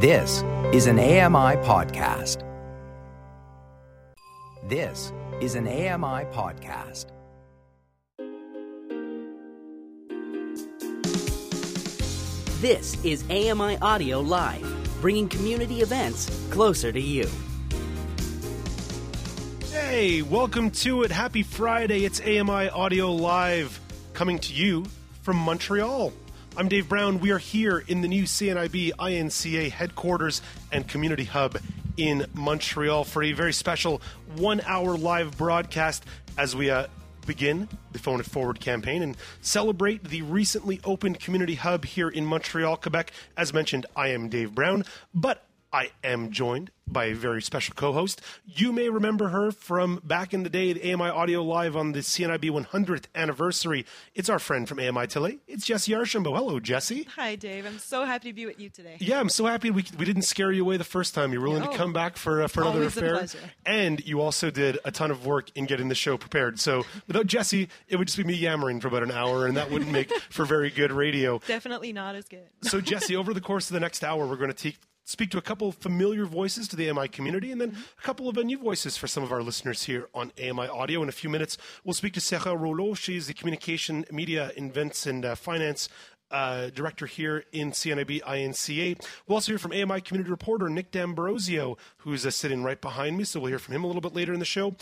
This is an AMI podcast. This is an AMI podcast. This is AMI Audio Live, bringing community events closer to you. Hey, welcome to it. Happy Friday. It's AMI Audio Live coming to you from Montreal. I'm Dave Brown. We are here in the new CNIB INCA headquarters and community hub in Montreal for a very special one hour live broadcast as we uh, begin the Phone It Forward campaign and celebrate the recently opened community hub here in Montreal, Quebec. As mentioned, I am Dave Brown, but I am joined by a very special co-host. You may remember her from back in the day at AMI Audio Live on the CNIB 100th anniversary. It's our friend from AMI Tele. It's Jesse Archambault. Hello, Jesse. Hi, Dave. I'm so happy to be with you today. Yeah, I'm so happy we, we didn't scare you away the first time. You're willing No. to come back for uh, for another Always a affair, pleasure. and you also did a ton of work in getting the show prepared. So without Jesse, it would just be me yammering for about an hour, and that wouldn't make for very good radio. Definitely not as good. So, Jesse, over the course of the next hour, we're going to take, speak to a couple of familiar voices to the AMI community and then a couple of new voices for some of our listeners here on AMI Audio. In a few minutes, we'll speak to Sarah Rouleau. She's the communication, media, events, and uh, finance. Uh, director here in CNIB INCA. We'll also hear from AMI community reporter Nick D'Ambrosio, who's uh, sitting right behind me. So we'll hear from him a little bit later in the show.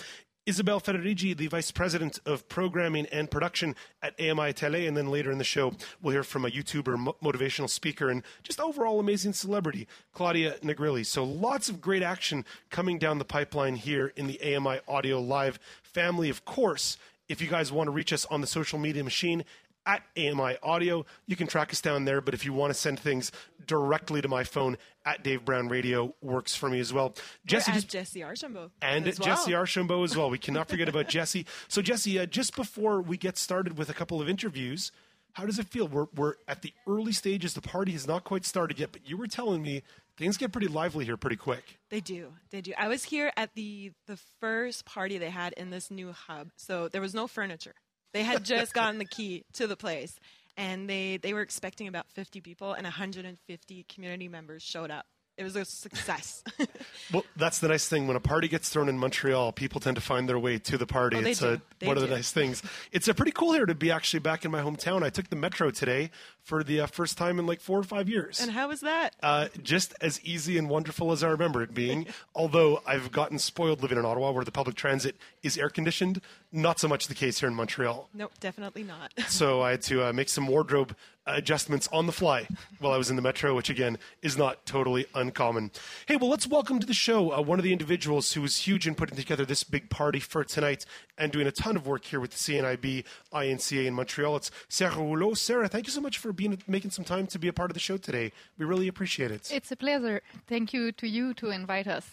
Isabel Federici, the Vice President of Programming and Production at AMI Tele. And then later in the show, we'll hear from a YouTuber, mo- motivational speaker, and just overall amazing celebrity, Claudia Negrilli. So lots of great action coming down the pipeline here in the AMI Audio Live family. Of course, if you guys want to reach us on the social media machine, at AMI Audio. You can track us down there, but if you want to send things directly to my phone, at Dave Brown Radio works for me as well. Jesse, just Jesse Archambault. and as well. Jesse Archambault as well. We cannot forget about Jesse. So, Jesse, uh, just before we get started with a couple of interviews, how does it feel? We're, we're at the early stages. The party has not quite started yet, but you were telling me things get pretty lively here pretty quick. They do. They do. I was here at the the first party they had in this new hub. So there was no furniture. They had just gotten the key to the place and they they were expecting about 50 people and 150 community members showed up. It was a success. Well, that's the nice thing. When a party gets thrown in Montreal, people tend to find their way to the party. Oh, it's do. They one of the nice things. It's a pretty cool here to be actually back in my hometown. I took the metro today for the uh, first time in like four or five years. and how was that? Uh, just as easy and wonderful as I remember it being. Although I've gotten spoiled living in Ottawa, where the public transit is air conditioned. Not so much the case here in Montreal. nope, definitely not. So I had to uh, make some wardrobe adjustments on the fly while I was in the metro, which again is not totally uncommon. Hey, well, let's welcome to the show uh, one of the individuals who was huge in putting together this big party for tonight and doing a ton of work here with the CNIB INCA in Montreal. It's Sarah Rouleau. Sarah, thank you so much for being making some time to be a part of the show today. We really appreciate it. It's a pleasure. Thank you to you to invite us.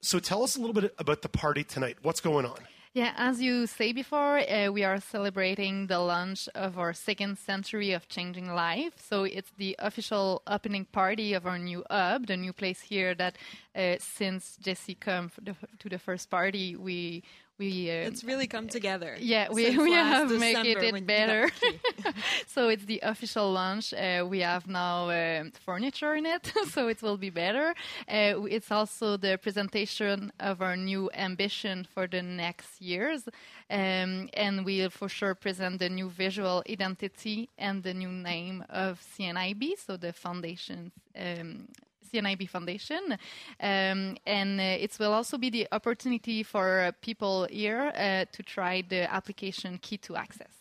So tell us a little bit about the party tonight. What's going on? Yeah, as you say before, uh, we are celebrating the launch of our second century of changing life. So it's the official opening party of our new hub, the new place here that uh, since Jesse came to the first party, we we uh, It's really come together. yeah, we, we have made December it you got better. so it's the official launch. Uh, we have now um furniture in it, so it will be better. Uh, it's also the presentation of our new ambition for the next years, um, and we'll for sure present the new visual identity and the new name of CNIB, so the foundation's um, CNIB Foundation, um, and uh, it will also be the opportunity for uh, people here uh, to try the application Key to Access.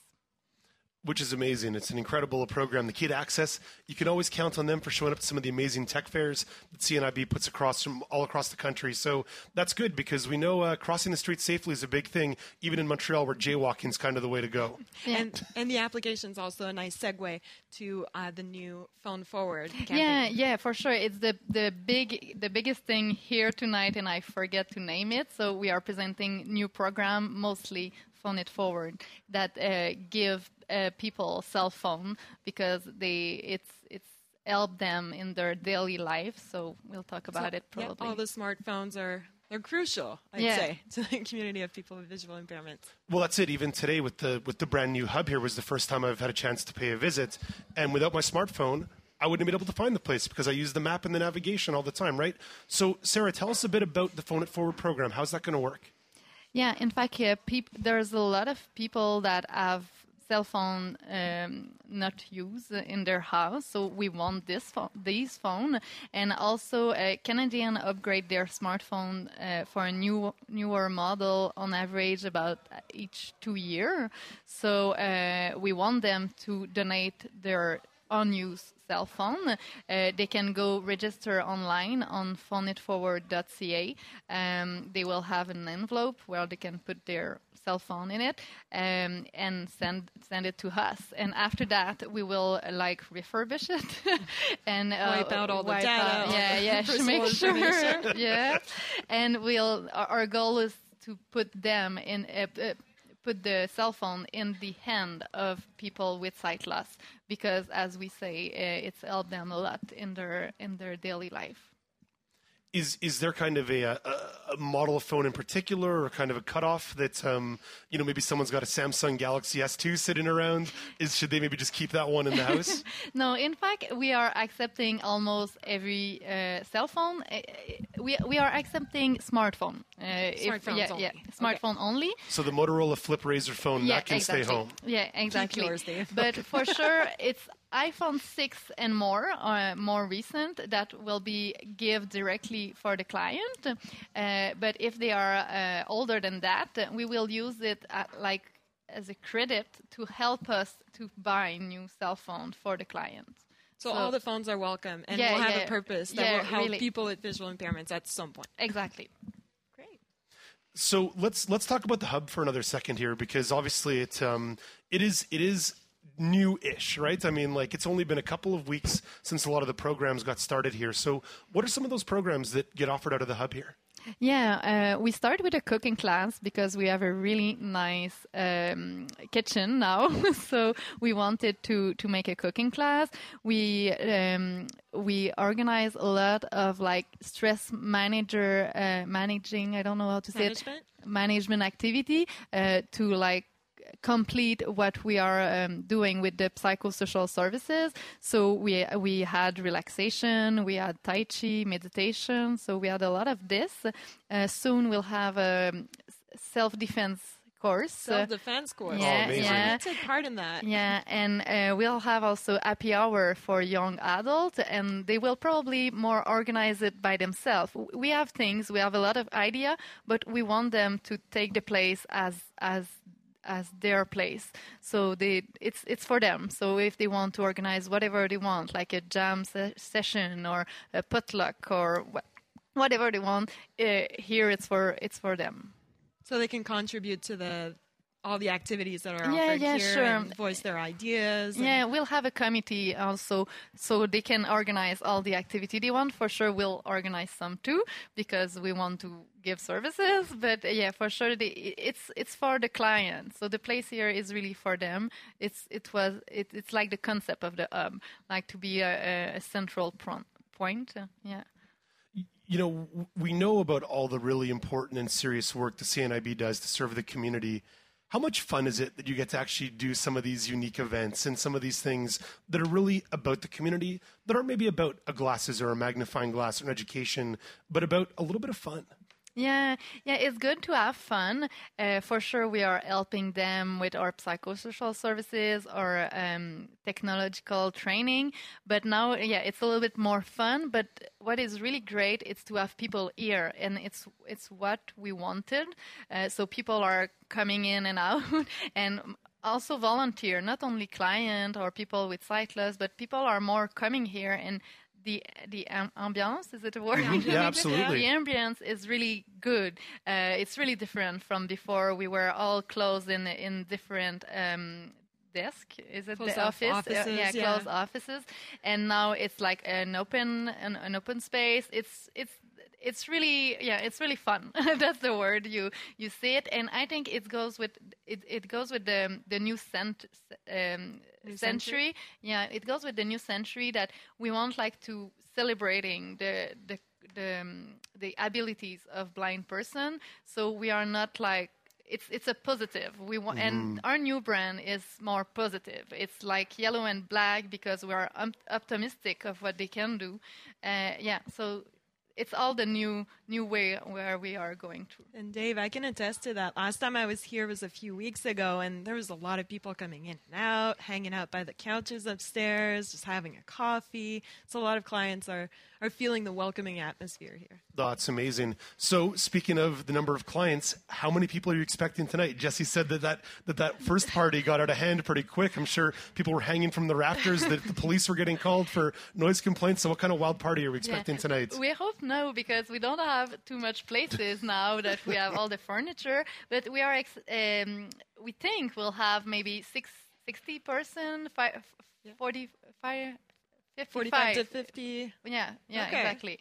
Which is amazing. It's an incredible program. The Key to Access, you can always count on them for showing up to some of the amazing tech fairs that CNIB puts across from all across the country. So that's good because we know uh, crossing the street safely is a big thing, even in Montreal, where jaywalking is kind of the way to go. And and the application is also a nice segue to uh, the new Phone Forward campaign. Yeah, yeah, for sure. It's the the big the biggest thing here tonight, and I forget to name it. So we are presenting new program, mostly phone it forward, that uh, give uh, people cell phone because they it's it's help them in their daily life. So we'll talk about it Yeah, probably. all the smartphones are they're crucial, I'd Yeah. say, to the community of people with visual impairments. Well, that's it. Even today, with the with the brand new hub here, was the first time I've had a chance to pay a visit. And without my smartphone, I wouldn't have been able to find the place because I use the map and the navigation all the time, right? So, Sarah, tell us a bit about the Phone It Forward program. How's that going to work? Yeah, in fact, uh, peop- there's a lot of people that have cell phone um, not used in their house, so we want this phone, these phone, and also uh, Canadian upgrade their smartphone uh, for a new newer model on average about each two year. So uh, we want them to donate their unused cell phone. Uh, they can go register online on phoneitforward.ca. Um, they will have an envelope where they can put their cell phone in it um, and send send it to us. And after that, we will uh, like refurbish it and uh, Wipe out all the data, out- yeah, yeah, make sure. yeah, and we'll. Our, our goal is to put them in. Uh, put the cell phone in the hand of people with sight loss because as we say uh, it's helped them a lot in their in their daily life Is is there kind of a, a, a model of phone in particular, or kind of a cutoff that um, you know maybe someone's got a Samsung Galaxy S2 sitting around? Is should they maybe just keep that one in the house? no in fact we are accepting almost every uh, cell phone Uh, we, we are accepting smartphone uh, if- yeah, only. yeah Okay. smartphone only so the Motorola Flip Razor phone that can exactly. stay home. Yeah, exactly. yours, Dave. But for sure, it's iPhone 6 and more, uh, more recent, that will be give directly for the client. Uh, but if they are uh, older than that, uh, we will use it at, like as a credit to help us to buy new cell phone for the client. So, all the phones are welcome and Yeah, will have yeah. a purpose that Yeah, will help really. people with visual impairments at some point. Exactly. Great. So let's let's talk about the hub for another second here, because obviously it um, it is it is new-ish, right? I mean, like it's only been a couple of weeks since a lot of the programs got started here. So what are some of those programs that get offered out of the hub here? Yeah, uh, we start with a cooking class because we have a really nice um, kitchen now. so we wanted to to make a cooking class. We um, we organize a lot of like stress manager uh, managing. I don't know how to say Management? it. Management activity uh, to like complete what we are um, doing with the psychosocial services. So we we had relaxation, we had tai chi, meditation. So we had a lot of this. Uh, soon we'll have a self defense course. Self defense course. yeah, amazing. yeah. Take part in that. Yeah, and uh, we'll have also happy hour for young adults, and they will probably more organize it by themselves. We have things, we have a lot of idea, but we want them to take the place as as as their place. So they it's it's for them. So if they want to organize whatever they want, like a jam se- session or a potluck or wha- whatever they want, uh, here it's for it's for them. So they can contribute to the all the activities that are Yeah, offered yeah, here sure. and voice their ideas. Yeah, we'll have a committee also, so they can organize all the activity they want. For sure, we'll organize some too because we want to give services. But yeah, for sure, the, it's it's for the client. So the place here is really for them. It's it was it, it's like the concept of the hub, like to be a, a- a central pro- point. Yeah. you know, we know about all the really important and serious work the CNIB does to serve the community. How much fun is it that you get to actually do some of these unique events and some of these things that are really about the community, that aren't maybe about a glasses or a magnifying glass or an education, but about a little bit of fun? Yeah, yeah, it's good to have fun. Uh, for sure, we are helping them with our psychosocial services or um, technological training. But now, yeah, it's a little bit more fun. But what is really great is to have people here, and it's it's what we wanted. Uh, so people are coming in and out, and also volunteer, not only client or people with sight loss, but people are more coming here and. The the am- ambiance is it a word? Yeah, absolutely. The ambience is really good. Uh, it's really different from before. We were all closed in in different. Um, desk is it Closed the off office Uh, offices, yeah, yeah. closed offices and now it's like an open an, an open space it's it's it's really yeah it's really fun that's the word you you see it and i think it goes with it, it goes with the the new cent, um, New century yeah it goes with the new century that we want like to celebrating the the the, um, the abilities of blind person so we are not like it's it's a positive. We want, and our new brand is more positive. It's like yellow and black because we are um, optimistic of what they can do. Uh, yeah, so it's all the new new way where we are going through. And Dave, I can attest to that. Last time I was here was a few weeks ago, and there was a lot of people coming in and out, hanging out by the couches upstairs, just having a coffee. So a lot of clients are are feeling the welcoming atmosphere here. That's amazing. So, speaking of the number of clients, how many people are you expecting tonight? Jesse said that that, that, that first party got out of hand pretty quick. I'm sure people were hanging from the rafters, that the police were getting called for noise complaints. So, what kind of wild party are we expecting Yeah. tonight? We hope no, because we don't have too much places now that we have all the furniture. But we are, ex- um, we think we'll have maybe six, 60 person, fi- 40, fi- 55. 45 to 50. Yeah, yeah, Okay. exactly.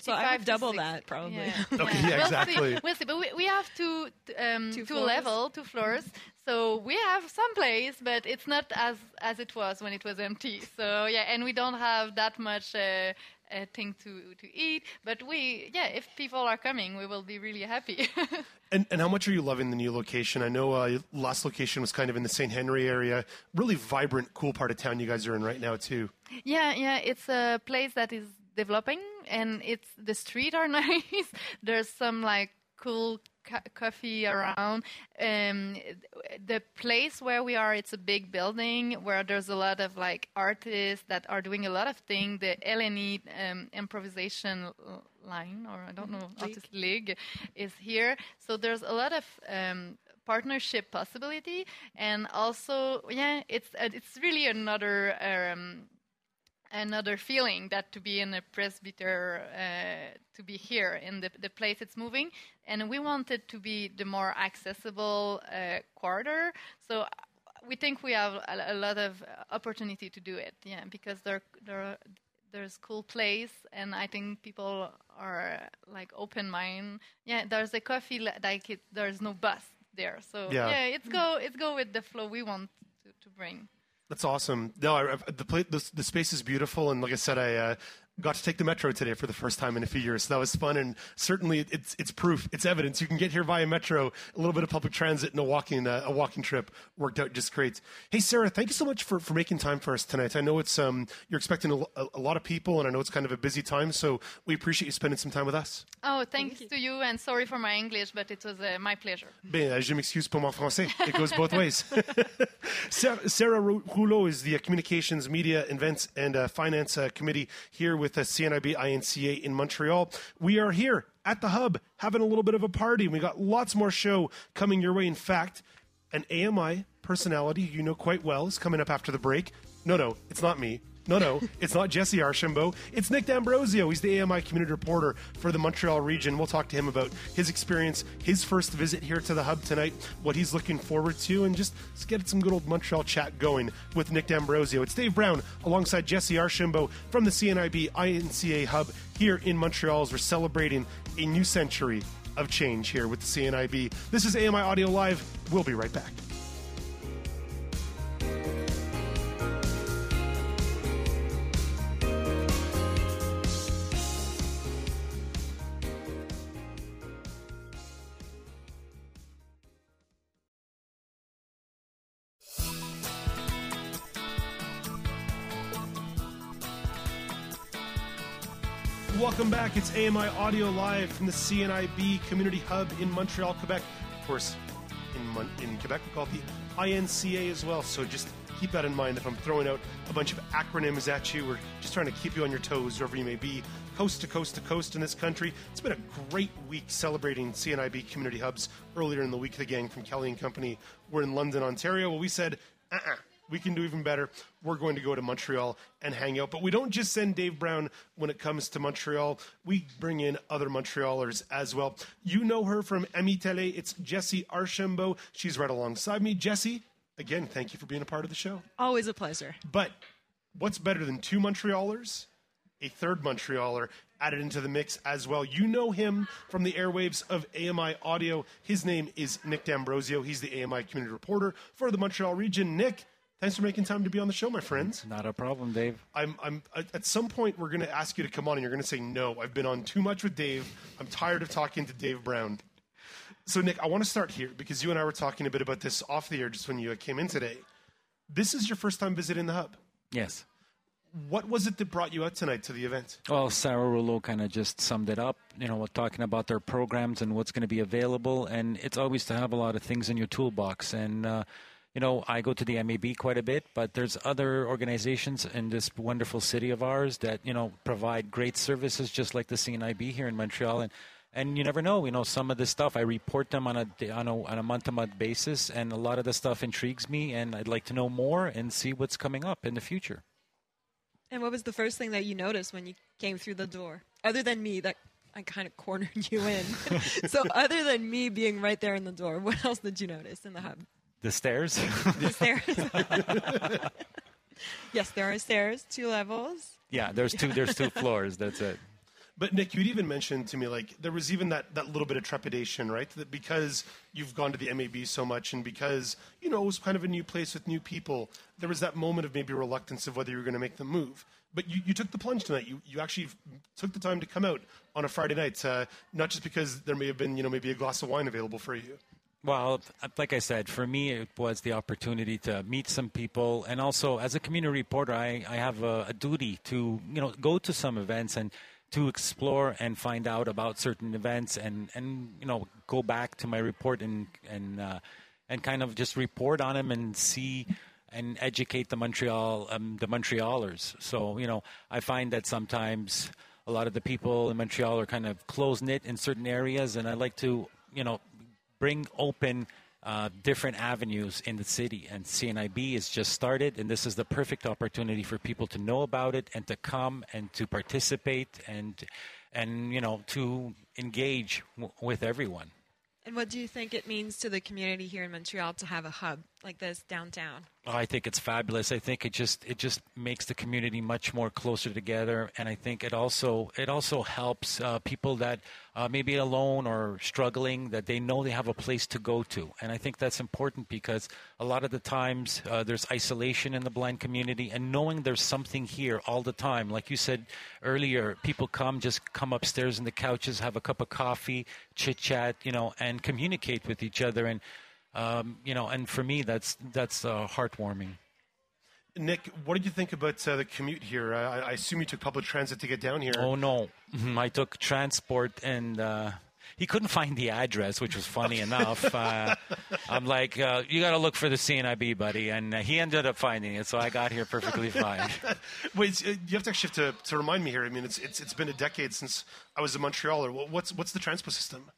So I 55 would double 60. that, probably. Yeah. Okay, yeah, We'll exactly. See. We'll see. But we, we have two, um, Two two level, two floors. So we have some place, but it's not as as it was when it was empty. So yeah, and we don't have that much. Uh, uh, thing to, to eat, but we, yeah, if people are coming, we will be really happy. And, and how much are you loving the new location? I know uh, last location was kind of in the St. Henry area. Really vibrant, cool part of town you guys are in right now, too. Yeah, yeah, it's a place that is developing, and it's the street are nice. There's some like cool coffee around. Um, the place where we are, it's a big building where there's a lot of like artists that are doing a lot of things. The LNI um, improvisation line, or I don't know, artist league, is here. So there's a lot of um, partnership possibility, and also, yeah, it's uh, it's really another. Um, another feeling that to be in a presbyter uh, to be here in the, the place it's moving. And we wanted to be the more accessible uh, quarter. So uh, we think we have a, a lot of opportunity to do it yeah because there there there's cool place and i think people are like open mind. Yeah there's a coffee like it, there's no bus there. So Yeah. yeah, it's go it's go with the flow we want to, to bring That's awesome. No, I, the, the the space is beautiful, and like I said, I uh, got to take the metro today for the first time in a few years. So that was fun, and certainly it's it's proof, it's evidence. You can get here via metro. A little bit of public transit and a walking uh, a walking trip worked out just great. Hey, Sarah, thank you so much for, for making time for us tonight. I know it's um you're expecting a, a, a lot of people, and I know it's kind of a busy time, so we appreciate you spending some time with us. Oh, thanks to you, and sorry for my English, but it was uh, my pleasure. Ben, je m'excuse pour mon français. It goes both ways. Sarah, Rouleau is the Communications, Media, Events, and uh, Finance uh, Committee here with the CNIB INCA in Montreal. We are here at the Hub having a little bit of a party. We got lots more show coming your way. In fact, an AMI personality you know quite well is coming up after the break. No, no, it's not me. No, no, it's not Jesse Archambault. It's Nick D'Ambrosio. He's the AMI community reporter for the Montreal region. We'll talk to him about his experience, his first visit here to the hub tonight, what he's looking forward to, and just get some good old Montreal chat going with Nick D'Ambrosio. It's Dave Brown alongside Jesse Archambault from the CNIB INCA hub here in Montreal as we're celebrating a new century of change here with the CNIB. This is AMI Audio Live. We'll be right back. Welcome back. It's AMI Audio Live from the CNIB Community Hub in Montreal, Quebec. Of course, in, Mon- in Quebec, we call it the INCA as well. So just keep that in mind if I'm throwing out a bunch of acronyms at you. We're just trying to keep you on your toes wherever you may be, coast to coast to coast in this country. It's been a great week celebrating CNIB Community Hubs. Earlier in the week, the gang from Kelly and Company were in London, Ontario. Well, we said, uh uh we can do even better. We're going to go to Montreal and hang out. But we don't just send Dave Brown when it comes to Montreal. We bring in other Montrealers as well. You know her from AMI Tele. It's Jessie Archambault. She's right alongside me. Jessie, again, thank you for being a part of the show. Always a pleasure. But what's better than two Montrealers? A third Montrealer added into the mix as well. You know him from the airwaves of AMI Audio. His name is Nick D'Ambrosio. He's the AMI community reporter for the Montreal region. Nick, thanks for making time to be on the show, my friends. Not a problem, Dave. I'm, I'm at at some point we're going to ask you to come on, and you're going to say no. I've been on too much with Dave. I'm tired of talking to Dave Brown. So, Nick, I want to start here because you and I were talking a bit about this off the air just when you came in today. This is your first time visiting the hub. Yes. What was it that brought you out tonight to the event? Well, Sarah Rouleau kind of just summed it up, you know, talking about their programs and what's going to be available. And it's always to have a lot of things in your toolbox. And, uh, you know, I go to the MAB quite a bit, but there's other organizations in this wonderful city of ours that, you know, provide great services just like the CNIB here in Montreal. And, and you never know, you know, some of this stuff, I report them on a, on a, on a month-to-month basis, and a lot of the stuff intrigues me, and I'd like to know more and see what's coming up in the future. And what was the first thing that you noticed when you came through the door? Other than me, that I kind of cornered you in. so, other than me being right there in the door, what else did you notice in the hub? The stairs? The stairs. yes, there are stairs, two levels. yeah, there's two. There's two floors. That's it. But Nick, you'd even mentioned to me like there was even that, that little bit of trepidation, right? That because you've gone to the MAB so much and because, you know, it was kind of a new place with new people, there was that moment of maybe reluctance of whether you were going to make the move. But you, you took the plunge tonight. You, you actually took the time to come out on a Friday night, uh, not just because there may have been, you know, maybe a glass of wine available for you. Well, like I said, for me, it was the opportunity to meet some people, and also as a community reporter, I, I have a, a duty to you know go to some events and to explore and find out about certain events, and, and you know go back to my report and and uh, and kind of just report on them and see and educate the Montreal um, the Montrealers. So you know, I find that sometimes a lot of the people in Montreal are kind of close knit in certain areas, and I like to you know bring open uh, different avenues in the city. And CNIB is just started, and this is the perfect opportunity for people to know about it and to come and to participate and and you know to engage w- with everyone. And what do you think it means to the community here in Montreal to have a hub like this downtown? I think it's fabulous. I think it just it just makes the community much more closer together, and I think it also it also helps uh, people that uh, maybe alone or struggling that they know they have a place to go to, and I think that's important because a lot of the times uh, there's isolation in the blind community, and knowing there's something here all the time, like you said earlier, people come just come upstairs in the couches, have a cup of coffee, chit chat, you know, and communicate with each other. And um, you know, and for me, that's that's uh, heartwarming. Nick, what did you think about uh, the commute here? I, I assume you took public transit to get down here. Oh no, I took transport, and uh, he couldn't find the address, which was funny enough. Uh, I'm like, uh, you got to look for the CNIB, buddy, and uh, he ended up finding it, so I got here perfectly fine. Wait, uh, you have to actually have to, to remind me here. I mean, it's, it's it's been a decade since I was in Montreal. Or what's what's the transport system?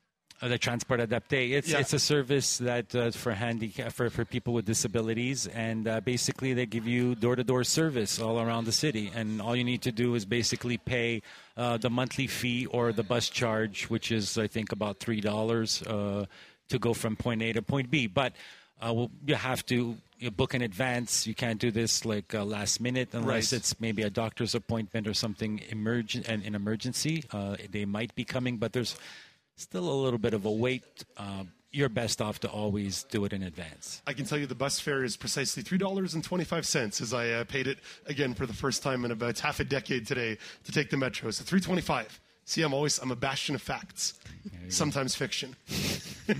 Uh, the Transport Adapté. It's Yeah. it's a service that uh, for handicap for, for people with disabilities, and uh, basically they give you door to door service all around the city, and all you need to do is basically pay uh, the monthly fee or the bus charge, which is I think about three dollars uh, to go from point A to point B. But uh, well, you have to you book in advance. You can't do this like uh, last minute unless Right. it's maybe a doctor's appointment or something emergent and an emergency. Uh, they might be coming, but there's still a little bit of a wait. Uh, you're best off to always do it in advance. I can tell you the bus fare is precisely three dollars and twenty five cents, as I uh, paid it again for the first time in about half a decade today to take the metro. So three twenty five. See, I'm always I'm a bastion of facts, sometimes fiction.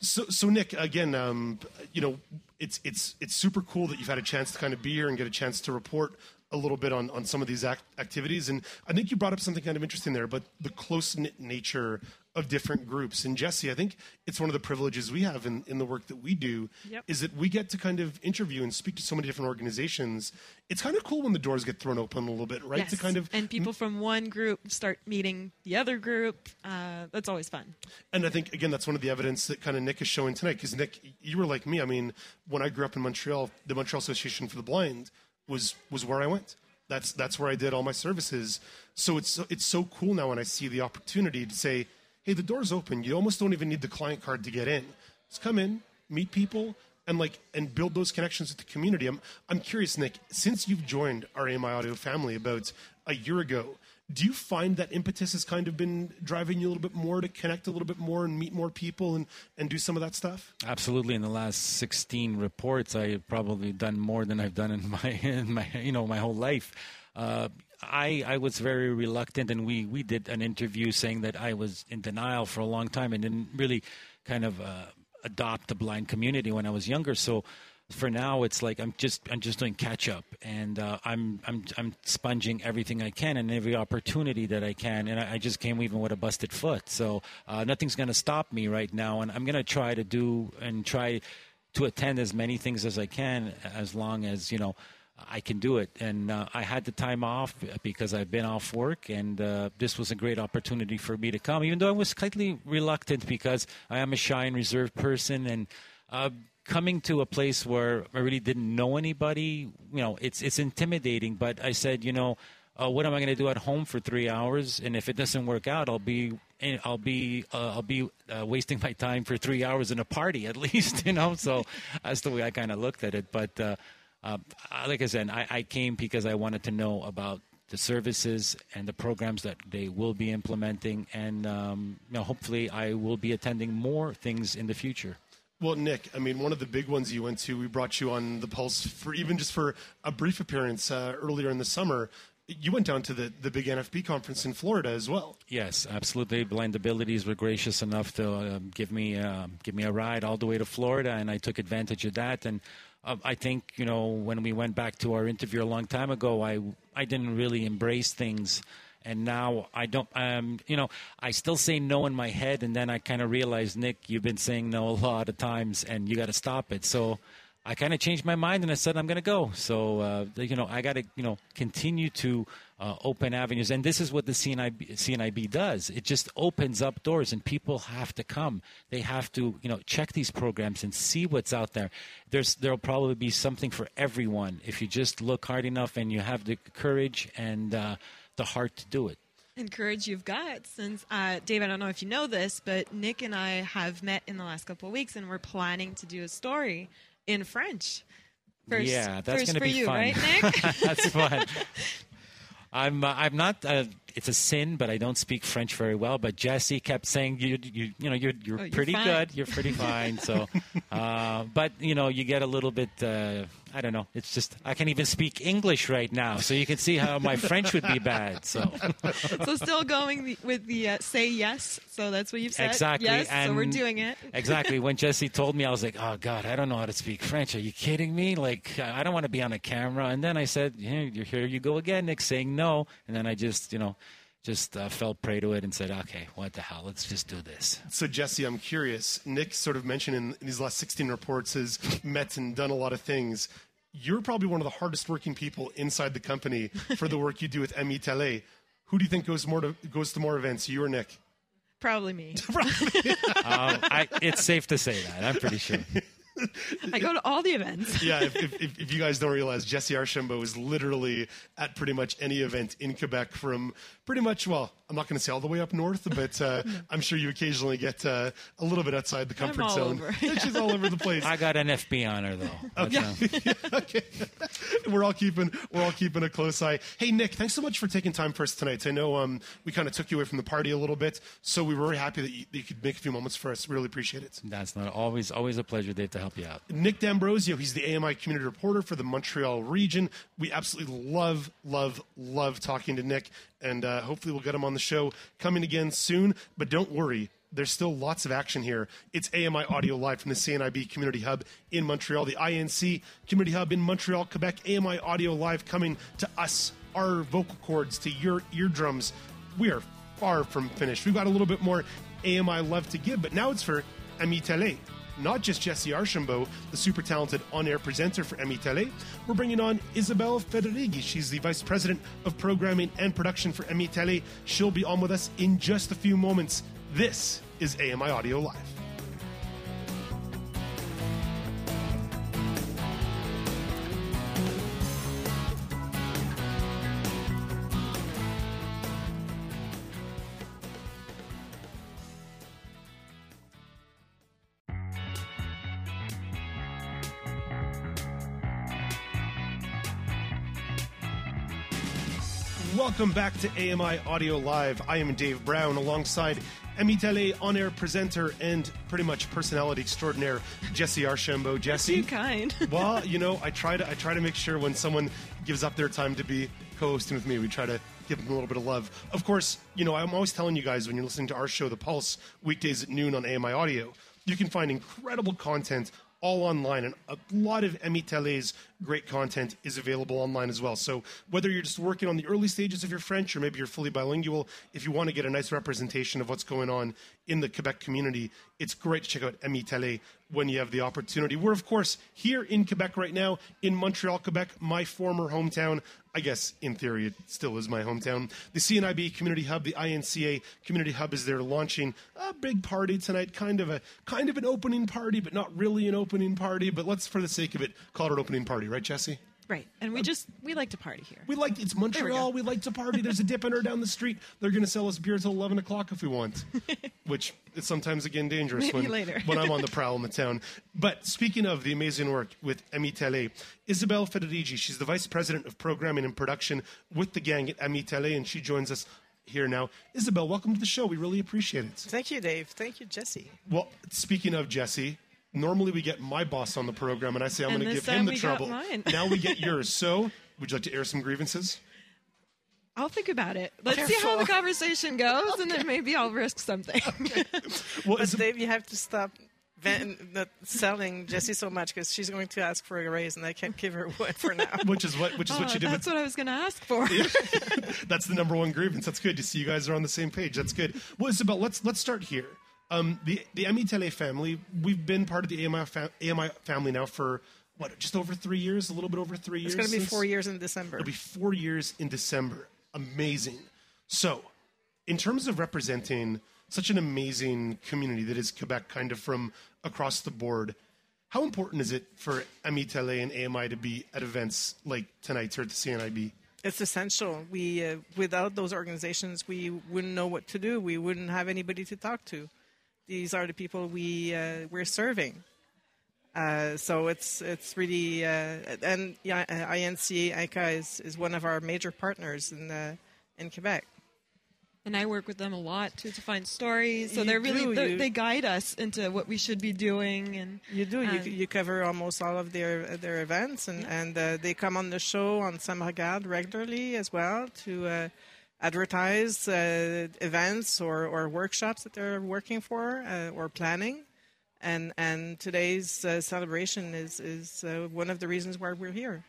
so, so Nick, again, um, you know, it's it's it's super cool that you've had a chance to kind of be here and get a chance to report a little bit on, on some of these act- activities. And I think you brought up something kind of interesting there, but the close knit nature of different groups. And Jesse, I think it's one of the privileges we have in, in the work that we do Yep. is that we get to kind of interview and speak to so many different organizations. It's kind of cool when the doors get thrown open a little bit, right? Yes. To kind of and people from one group start meeting the other group. Uh, that's always fun. And I think again that's one of the evidence that kind of Nick is showing tonight. Because Nick, you were like me. I mean, when I grew up in Montreal, the Montreal Association for the Blind was was where I went. That's that's where I did all my services. So it's it's so cool now when I see the opportunity to say, "Hey, the door's open. You almost don't even need the client card to get in. Just come in, meet people." And like and build those connections with the community. I'm I'm curious, Nick. Since you've joined our AMI Audio family about a year ago, do you find that impetus has kind of been driving you a little bit more to connect a little bit more and meet more people and, and do some of that stuff? Absolutely. In the last 16 reports, I've probably done more than I've done in my, in my you know, my whole life. Uh, I, I was very reluctant, and we, we did an interview saying that I was in denial for a long time and didn't really kind of uh, adopt the blind community when I was younger. So for now, it's like I'm just I'm just doing catch up, and uh, I'm I'm I'm sponging everything I can and every opportunity that I can, and I, I just came even with a busted foot. So uh, nothing's going to stop me right now, and I'm going to try to do and try to attend as many things as I can, as long as you know. I can do it. And uh, I had the time off because I've been off work, and uh, this was a great opportunity for me to come, even though I was slightly reluctant because I am a shy and reserved person. And uh, coming to a place where I really didn't know anybody, you know, it's, it's intimidating. But I said, you know, uh, what am I going to do at home for three hours? And if it doesn't work out, I'll be I'll be uh, I'll be uh, wasting my time for three hours in a party at least, you know. So that's the way I kind of looked at it. But uh, uh, like I said, I, I, came because I wanted to know about the services and the programs that they will be implementing, and um, you know, hopefully, I will be attending more things in the future. Well, Nick, I mean, one of the big ones you went to, we brought you on the Pulse for even just for a brief appearance uh, earlier in the summer. You went down to the, the big NFB conference in Florida as well. Yes, absolutely. Blind Abilities were gracious enough to uh, give me uh, give me a ride all the way to Florida, and I took advantage of that. And uh, I think you know when we went back to our interview a long time ago, I I didn't really embrace things, and now I don't. Um, you know, I still say no in my head, and then I kind of realize, Nick, you've been saying no a lot of times, and you got to stop it. So I kind of changed my mind and I said I'm going to go. So uh, you know I got to you know continue to uh, open avenues, and this is what the CNIB, CNIB does. It just opens up doors, and people have to come. They have to you know check these programs and see what's out there. There's there'll probably be something for everyone if you just look hard enough and you have the courage and uh, the heart to do it and courage you've got since uh, Dave. I don't know if you know this, but Nick and I have met in the last couple of weeks, and we're planning to do a story in French. First, yeah, that's going to be you, fun. right, Nick? that's fun. I'm uh, I'm not. Uh, it's a sin, but I don't speak French very well. But Jesse kept saying you you you know you're you're, oh, you're pretty fine. good. You're pretty fine. So, uh, but you know you get a little bit. Uh, I don't know. It's just I can't even speak English right now, so you can see how my French would be bad. So, so still going with the uh, say yes. So that's what you've said. Exactly. Yes. And so we're doing it. exactly. When Jesse told me, I was like, "Oh God, I don't know how to speak French. Are you kidding me? Like, I don't want to be on a camera." And then I said, "Yeah, here you go again, Nick, saying no." And then I just, you know just uh, fell prey to it and said, okay, what the hell? Let's just do this. So, Jesse, I'm curious. Nick sort of mentioned in these last 16 reports has met and done a lot of things. You're probably one of the hardest working people inside the company for the work you do with AMI Tele. Who do you think goes more to goes to more events, you or Nick? Probably me. um, I, it's safe to say that. I'm pretty sure. I go to all the events. yeah, if, if, if, you guys don't realize, Jesse Archambault is literally at pretty much any event in Quebec from pretty much, well, I'm not going to say all the way up north, but uh, I'm sure you occasionally get uh, a little bit outside the comfort I'm all zone. Over. She's all over the place. I got an FB on her though. Okay. okay. we're all keeping we're all keeping a close eye. Hey Nick, thanks so much for taking time for us tonight. I know um, we kind of took you away from the party a little bit, so we were very happy that you, that you could make a few moments for us. Really appreciate it. That's not always always a pleasure, Dave, to help you out. Nick D'Ambrosio, he's the AMI community reporter for the Montreal region. We absolutely love, love, love talking to Nick, and uh, hopefully we'll get him on the show coming again soon. But don't worry, there's still lots of action here. It's AMI Audio Live from the CNIB Community Hub in Montreal, the INC Community Hub in Montreal, Quebec. AMI Audio Live coming to us, our vocal cords, to your eardrums. We are far from finished. We've got a little bit more AMI love to give, but now it's for AMI Tele not just Jesse Archambault, the super talented on air presenter for AMI Tele. We're bringing on Isabel Federici. She's the Vice President of Programming and Production for AMI Tele. She'll be on with us in just a few moments. This is AMI Audio Live. Welcome back to AMI Audio Live. I am Dave Brown alongside AMI Tele on air presenter and pretty much personality extraordinaire Jesse Archambault. Jesse, Too kind. well, you know, I try to I try to make sure when someone gives up their time to be co-hosting with me. We try to give them a little bit of love. Of course, you know I'm always telling you guys when you're listening to our show, The Pulse, weekdays at noon on AMI Audio, you can find incredible content all online, and a lot of Tele's great content is available online as well. So whether you're just working on the early stages of your French, or maybe you're fully bilingual, if you want to get a nice representation of what's going on in the Quebec community, it's great to check out AMI Tele when you have the opportunity. We're of course here in Quebec right now, in Montreal, Quebec, my former hometown. I guess in theory it still is my hometown. The CNIB Community Hub, the INCA Community Hub, is there launching a big party tonight. Kind of a kind of an opening party, but not really an opening party. But let's, for the sake of it, call it an opening party, right, Jesse? Right. And we um, just we like to party here. We like it's Montreal. We, like to party. There's a dipper down the street. They're going to sell us beer till eleven o'clock if we want, which is sometimes again dangerous Maybe when later. when I'm on the prowl in the town. But speaking of the amazing work with AMI Tele, Isabel Federici, she's the vice president of programming and production with the gang at AMI Tele, and she joins us here now. Isabel, welcome to the show. We really appreciate it. Thank you, Dave. Thank you, Jesse. Well, speaking of Jesse, normally we get my boss on the program, and I say I'm going to give him the trouble. now we get yours. So, would you like to air some grievances? I'll think about it. Let's see how the conversation goes, and then maybe I'll risk something. Well, But Isabel, Dave, you have to stop van- not selling Jessie so much because she's going to ask for a raise, and I can't give her one for now. which is what which is what Oh, you did with that's what I was going to ask for. That's the number one grievance. That's good to see you guys are on the same page. That's good. Well, Isabel, let's let's start here. Um, the the Tele family, we've been part of the AMI, AMI family now for what, just over three years, a little bit over three years. It's going to be four years in December. It'll be four years in December. Amazing. So, in terms of representing such an amazing community that is Quebec, kind of from across the board, how important is it for Tele and AMI to be at events like tonight here at the CNIB? It's essential. We, uh, without those organizations, we wouldn't know what to do. We wouldn't have anybody to talk to. These are the people we uh, we're serving. Uh, so it's it's really uh, and yeah, INCA ICA is, is one of our major partners in uh, in Quebec. And I work with them a lot too to find stories. So You they're really do, they you- they guide us into what we should be doing. And You do. You, Um, you cover almost all of their their events, and and uh, they come on the show on Ça me regarde regularly as well to uh, advertise uh, events or, or workshops that they're working for uh, or planning. And and today's uh, celebration is is uh, one of the reasons why we're here.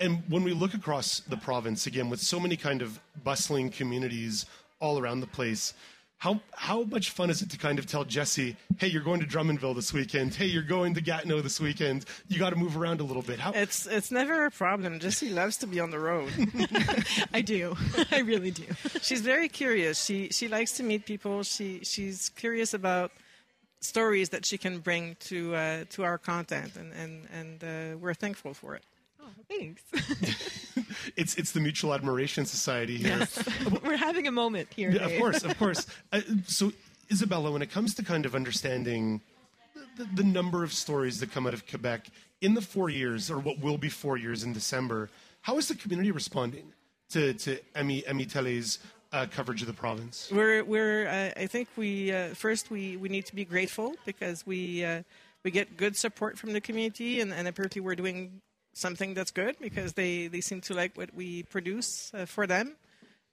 And when we look across the province again, with so many kind of bustling communities all around the place, how how much fun is it to kind of tell Jesse, "Hey, you're going to Drummondville this weekend. Hey, you're going to Gatineau this weekend. You got to move around a little bit." How It's it's never a problem. Jesse loves to be on the road. I do, I really do. she's very curious. She she likes to meet people. She she's curious about stories that she can bring to uh, to our content, and and and uh, we're thankful for it. Oh, thanks. it's it's the Mutual Admiration Society here. We're having a moment here. Yeah, of course, of course. Uh, so, Isabella, when it comes to kind of understanding the, the number of stories that come out of Quebec in the four years, or what will be four years in December, how is the community responding to to Emmy AMI Tele's uh, coverage of the province? We're we're uh, I think we uh, first we, we need to be grateful because we uh, we get good support from the community, and, and apparently we're doing something that's good because they, they seem to like what we produce uh, for them,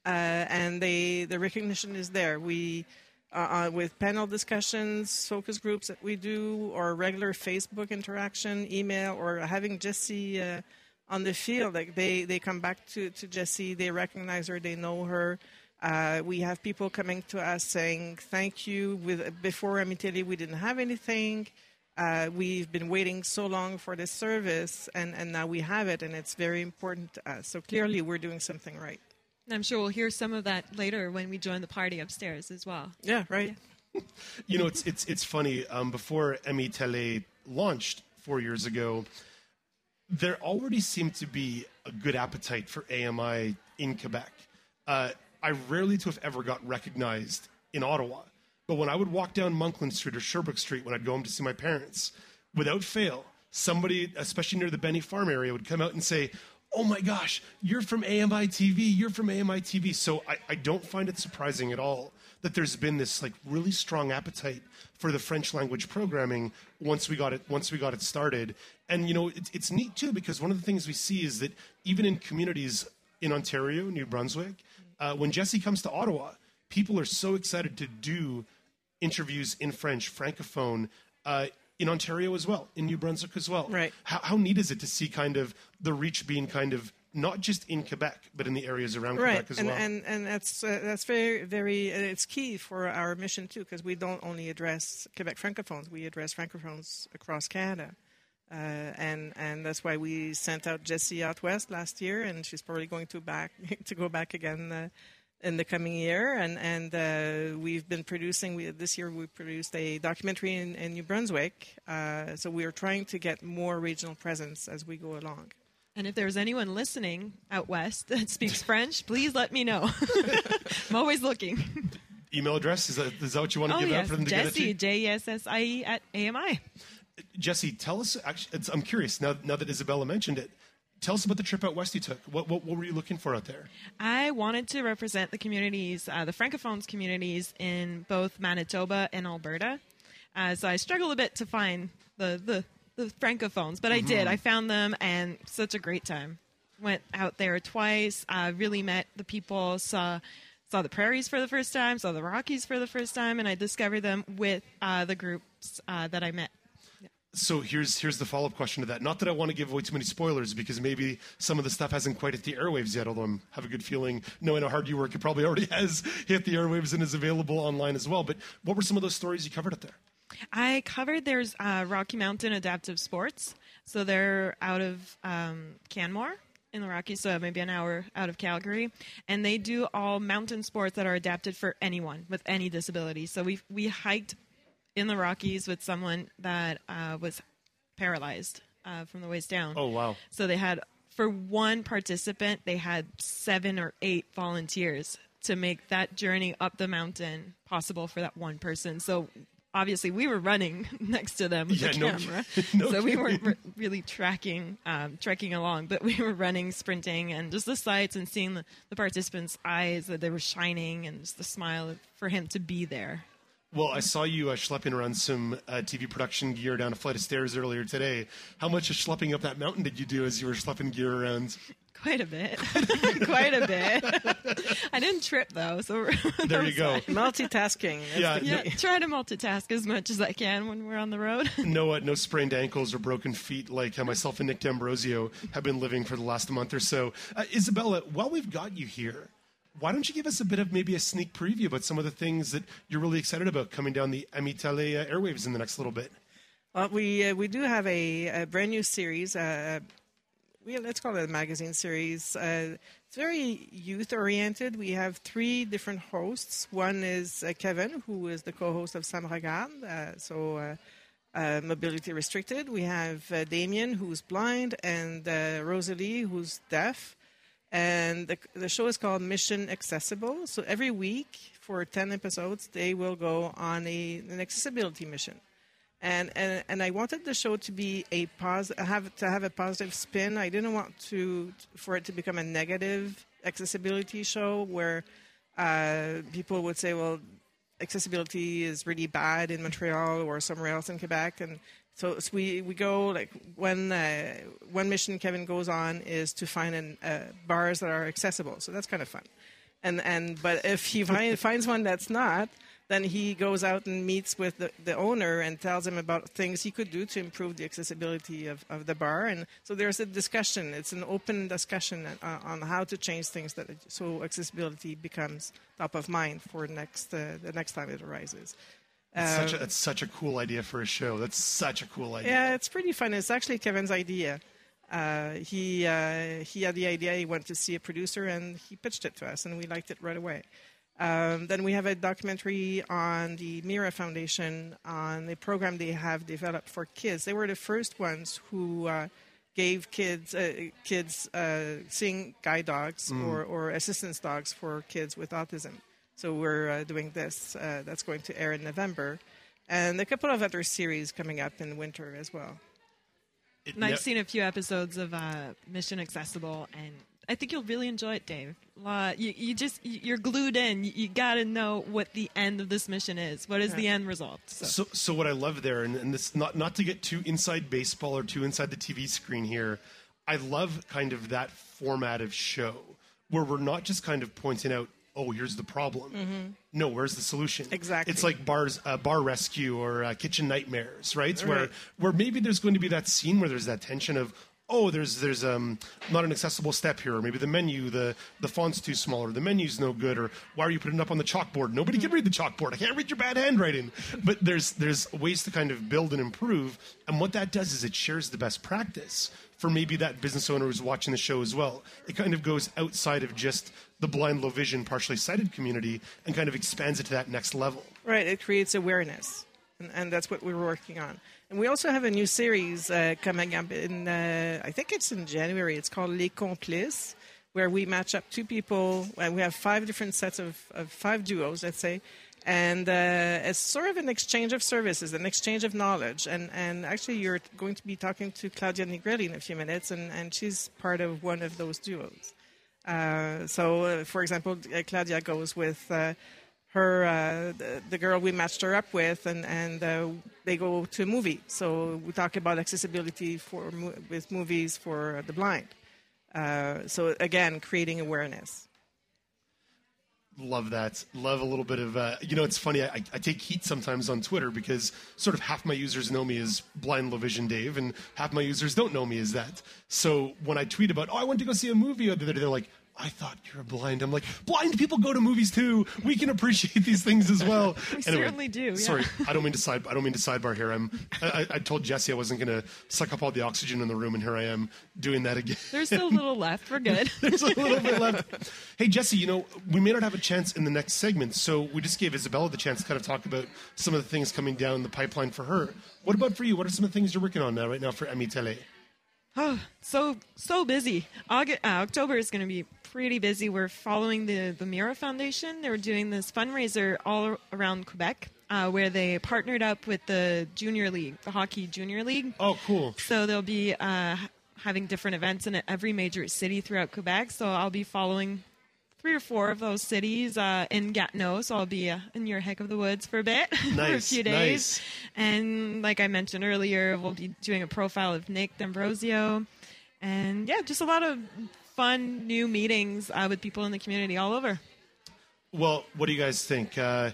uh, and they the recognition is there. We uh, uh, with panel discussions, focus groups that we do, or regular Facebook interaction, email, or having Jessie uh, on the field. Like they, they come back to, to Jessie, they recognize her, they know her. Uh, we have people coming to us saying thank you. With before AMI Tele, we didn't have anything. Uh, we've been waiting so long for this service, and, and now we have it, and it's very important to us. So clearly, we're doing something right. And I'm sure we'll hear some of that later when we join the party upstairs as well. Yeah, right. You know, it's it's it's funny. Um, before AMI Tele launched four years ago, there already seemed to be a good appetite for AMI in Quebec. Uh, I rarely to have ever got recognized in Ottawa, but when I would walk down Monkland Street or Sherbrooke Street when I'd go home to see my parents, without fail, somebody, especially near the Benny Farm area, would come out and say, "Oh my gosh, you're from AMI TV. You're from AMI TV." So I, I don't find it surprising at all that there's been this like really strong appetite for the French language programming once we got it once we got it started. And you know, it's, it's neat too because one of the things we see is that even in communities in Ontario, New Brunswick. Uh, when Jesse comes to Ottawa, people are so excited to do interviews in French, francophone, uh, in Ontario as well, in New Brunswick as well. Right. How, how neat is it to see kind of the reach being kind of not just in Quebec, but in the areas around right Quebec as and, well? and and that's uh, that's very very uh, it's key for our mission too because we don't only address Quebec francophones we address francophones across Canada uh, and and that's why we sent out Jessie out west last year and she's probably going to back to go back again uh, in the coming year and and uh, we've been producing we, this year we produced a documentary in, in New Brunswick uh, so we are trying to get more regional presence as we go along. And if there's anyone listening out west that speaks French, please let me know. I'm always looking. Email address is that, is that what you want to Oh give out for them to get it Jesse to? J E S S I E at AMI. Jesse, tell us. Actually, it's, I'm curious now. Now that Isabella mentioned it, tell us about the trip out west you took. What, what, what were you looking for out there? I wanted to represent the communities, uh, the francophones communities in both Manitoba and Alberta. Uh, so I struggled a bit to find the the, the francophones, but I did. I found them, and such a great time. Went out there twice. Uh, really met the people. Saw saw the prairies for the first time. Saw the Rockies for the first time, and I discovered them with uh, the groups uh, that I met. So here's here's the follow up question to that. Not that I want to give away too many spoilers because maybe some of the stuff hasn't quite hit the airwaves yet. Although I have a good feeling, knowing how hard you work, it probably already has hit the airwaves and is available online as well. But what were some of those stories you covered out there? I covered there's uh, Rocky Mountain Adaptive Sports. So they're out of um, Canmore in the Rockies, so maybe an hour out of Calgary, and they do all mountain sports that are adapted for anyone with any disability. So we we hiked in the Rockies with someone that uh, was paralyzed uh, from the waist down. Oh wow! So they had for one participant, they had seven or eight volunteers to make that journey up the mountain possible for that one person. So obviously we were running next to them with Yeah, the camera, kidding. No so we weren't re- really tracking, um, trekking along, but we were running, sprinting, and just the sights and seeing the, the participants' eyes that they were shining, and just the smile for him to be there. Well, I saw you uh, schlepping around some uh, TV production gear down a flight of stairs earlier today. How much of schlepping up that mountain did you do as you were schlepping gear around? Quite a bit, quite a bit. I didn't trip though, so There you go. fine. Multitasking. That's the Yeah, key. try to multitask as much as I can when we're on the road. no, uh, no sprained ankles or broken feet like uh, myself and Nick D'Ambrosio have been living for the last month or so. Uh, Isabella, while we've got you here, why don't you give us a bit of maybe a sneak preview about some of the things that you're really excited about coming down the AMI Tele uh, airwaves in the next little bit? Well, we uh, we do have a, a brand new series. Uh, we let's call it a magazine series. Uh, it's very youth oriented. We have three different hosts. One is uh, Kevin, who is the co-host of Ça me regarde, uh, so uh, uh, mobility restricted. We have uh, Damien, who's blind, and uh, Rosalie, who's deaf. And the, the show is called Mission Accessible. So every week for 10 episodes, they will go on a, an accessibility mission and and and I wanted the show to be a pos have to have a positive spin. I didn't want to for it to become a negative accessibility show where uh, people would say, well, accessibility is really bad in Montreal or somewhere else in Quebec, and so, so we we go like one uh, one mission Kevin goes on is to find an, uh, bars that are accessible. So that's kind of fun, and and but if he find, finds one that's not then he goes out and meets with the, the owner and tells him about things he could do to improve the accessibility of, of the bar. And so there's a discussion. It's an open discussion uh, on how to change things that so accessibility becomes top of mind for next uh, the next time it arises. It's such a, Uh, that's such a cool idea for a show. That's such a cool idea. yeah, it's pretty fun. It's actually Kevin's idea. Uh, he uh, he had the idea. He went to see a producer and he pitched it to us, and we liked it right away. Um, then we have a documentary on the Mira Foundation on the program they have developed for kids. They were the first ones who uh, gave kids uh, kids uh, seeing guide dogs or, or assistance dogs for kids with autism. So we're uh, doing this. Uh, that's going to air in November, and a couple of other series coming up in the winter as well. It And I've ne- seen a few episodes of uh, Mission Accessible, and I think you'll really enjoy it, Dave. Uh, you, you just you- you're glued in. You, you got to know what the end of this mission is. What is the end result? So, So, so what I love there, and, and this not not to get too inside baseball or too inside the TV screen here, I love kind of that format of show where we're not just kind of pointing out, oh, here's the problem. No, where's the solution? Exactly. It's like bars, uh, bar rescue or uh, kitchen nightmares, right? Where Right. where maybe there's going to be that scene where there's that tension of. Oh, there's there's um not an accessible step here, or maybe the menu the the font's too small, or the menu's no good, or why are you putting it up on the chalkboard? Nobody can read the chalkboard. I can't read your bad handwriting. But there's there's ways to kind of build and improve, and what that does is it shares the best practice for maybe that business owner who's watching the show as well. It kind of goes outside of just the blind, low vision, partially sighted community and kind of expands it to that next level. Right, it creates awareness, and, and that's what we're working on. And we also have a new series uh, coming up in, uh, I think it's in January. It's called Les Complices, where we match up two people. And we have five different sets of, of five duos, let's say. And uh, it's sort of an exchange of services, an exchange of knowledge. And, and actually, you're going to be talking to Claudia Nigrelli in a few minutes, and, and she's part of one of those duos. Uh, so, uh, for example, uh, Claudia goes with uh, her uh, the, the girl we matched her up with, and and they go to a movie. So we talk about accessibility for with movies for the blind. So again, creating awareness. Love that. Love a little bit of, uh, you know, it's funny. I, I take heat sometimes on Twitter because sort of half my users know me as Blind Low Vision Dave, and half my users don't know me as that. So when I tweet about, oh, I went to go see a movie the other day, they're like, I thought you were blind. I'm like, blind people go to movies too. We can appreciate these things as well. We certainly do, yeah. Sorry, I don't mean to side. I don't mean to sidebar here. I'm. I, I- I told Jesse I wasn't going to suck up all the oxygen in the room, and here I am doing that again. There's still a little left. We're good. There's a little bit left. Hey, Jesse, you know, we may not have a chance in the next segment, so we just gave Isabella the chance to kind of talk about some of the things coming down the pipeline for her. What about for you? What are some of the things you're working on now, right now for AMI Tele? Oh, so so busy. August, uh, October is going to be pretty busy. We're following the the Mira Foundation. They're doing this fundraiser all around Quebec, uh, where they partnered up with the Junior League, the Hockey Junior League. Oh, cool. So they'll be uh, having different events in every major city throughout Quebec. So I'll be following three or four of those cities uh, in Gatineau. So I'll be uh, in your heck of the woods for a bit, for a few days. nice. And like I mentioned earlier, we'll be doing a profile of Nick D'Ambrosio. And yeah, just a lot of fun new meetings uh, with people in the community all over. Well, what do you guys think? Uh,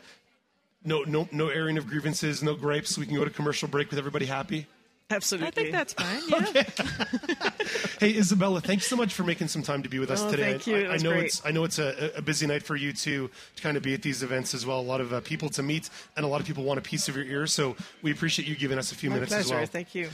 no, no, no airing of grievances, no gripes. We can go to commercial break with everybody happy. Absolutely. I think that's fine. Yeah. Hey, Isabella, thanks so much for making some time to be with us Oh, today. thank you. I, It I know great. it's I know it's a, a busy night for you too to kind of be at these events as well. A lot of uh, people to meet, and a lot of people want a piece of your ear. So we appreciate you giving us a few My minutes pleasure. as well. Thank you.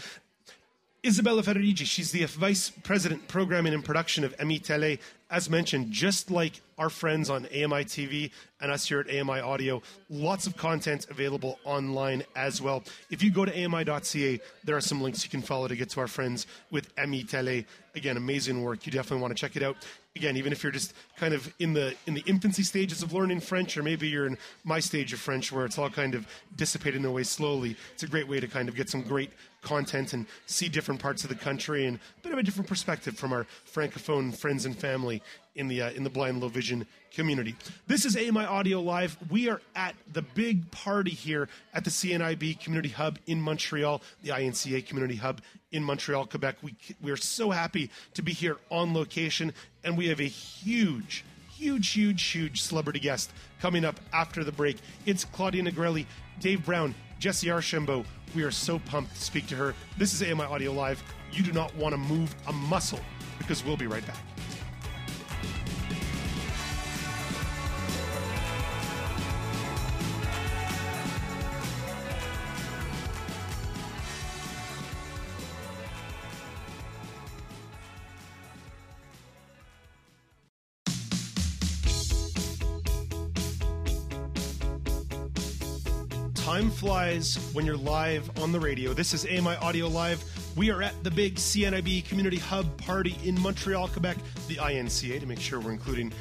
Isabella Federici, she's the Vice President Programming and Production of AMI Tele. As mentioned, just like our friends on AMI TV and us here at AMI Audio, lots of content available online as well. If you go to AMI.ca, there are some links you can follow to get to our friends with AMI Tele. Again, amazing work. You definitely want to check it out. Again, even if you're just kind of in the in the infancy stages of learning French, or maybe you're in my stage of French where it's all kind of dissipating away slowly, it's a great way to kind of get some great content and see different parts of the country and a bit of a different perspective from our francophone friends and family in the uh, in the blind low vision community. This is AMI Audio Live. We are at the big party here at the CNIB Community Hub in Montreal, the INCA Community Hub in Montreal, Quebec. We we are so happy to be here on location, and we have a huge huge, huge, huge celebrity guest coming up after the break. It's Claudia Nigrelli, Dave Brown, Jesse Archambault. We are so pumped to speak to her. This is AMI Audio Live. You do not want to move a muscle because we'll be right back. When you're live on the radio. This is AMI Audio Live. We are at the big CNIB Community Hub party in Montreal, Quebec, the INCA, to make sure we're including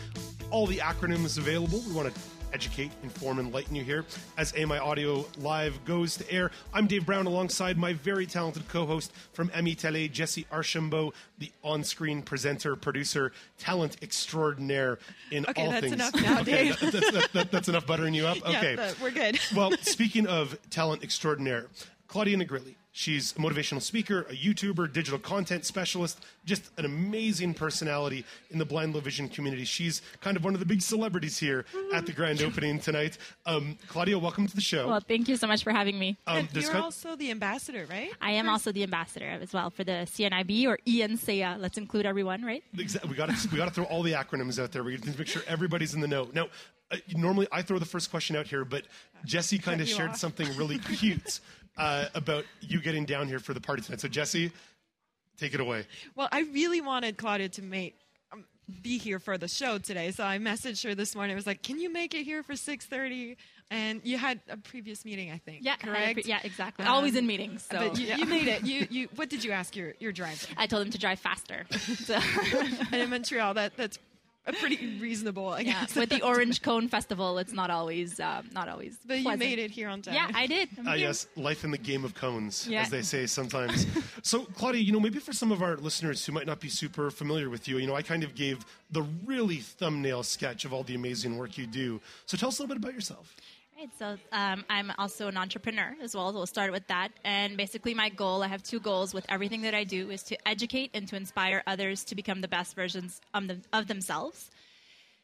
all the acronyms available. We want to educate, inform, enlighten you here as AMI Audio Live goes to air. I'm Dave Brown alongside my very talented co host from AMI Tele, Jesse Archambault, the on screen presenter, producer, talent extraordinaire in Okay, all that's things. enough now, Okay, Dave. that- that's, that- that- that's enough buttering you up? Okay. but we're good. well, speaking of talent extraordinaire, Claudia Nigrelli. She's a motivational speaker, a YouTuber, digital content specialist, just an amazing personality in the blind low vision community. She's kind of one of the big celebrities here at the grand opening tonight. Um, Claudia, welcome to the show. Well, thank you so much for having me. Um, And you're kind- also the ambassador, right? I am also the ambassador as well for the CNIB or INCA. Let's include everyone, right? Exa- we got to we got to throw all the acronyms out there. We need to make sure everybody's in the know. Now, uh, normally I throw the first question out here, but Jesse kind of shared off. something really cute uh, about you getting down here for the party tonight. So Jesse, take it away. Well, I really wanted Claudia to make um, be here for the show today, so I messaged her this morning. I was like, "Can you make it here for 6:30?" And you had a previous meeting, I think. Yeah, I had a correct. pre- yeah, exactly. Um, Always in meetings. So but you, you made it. You you. What did you ask your your driver? I told him to drive faster. So, and in Montreal, that that's a pretty reasonable, I yeah, guess. with the Orange Cone Festival, it's not always um, not always. but you made it here on time. Yeah, I did. I'm Ah, here. yes, life in the game of cones, Yeah. as they say sometimes. so, Claudia, you know, maybe for some of our listeners who might not be super familiar with you, you know, I kind of gave the really thumbnail sketch of all the amazing work you do. So, tell us a little bit about yourself. Right, so um, I'm also an entrepreneur as well. So we'll start with that. And basically, my goal I have two goals with everything that I do is to educate and to inspire others to become the best versions of, them, of themselves.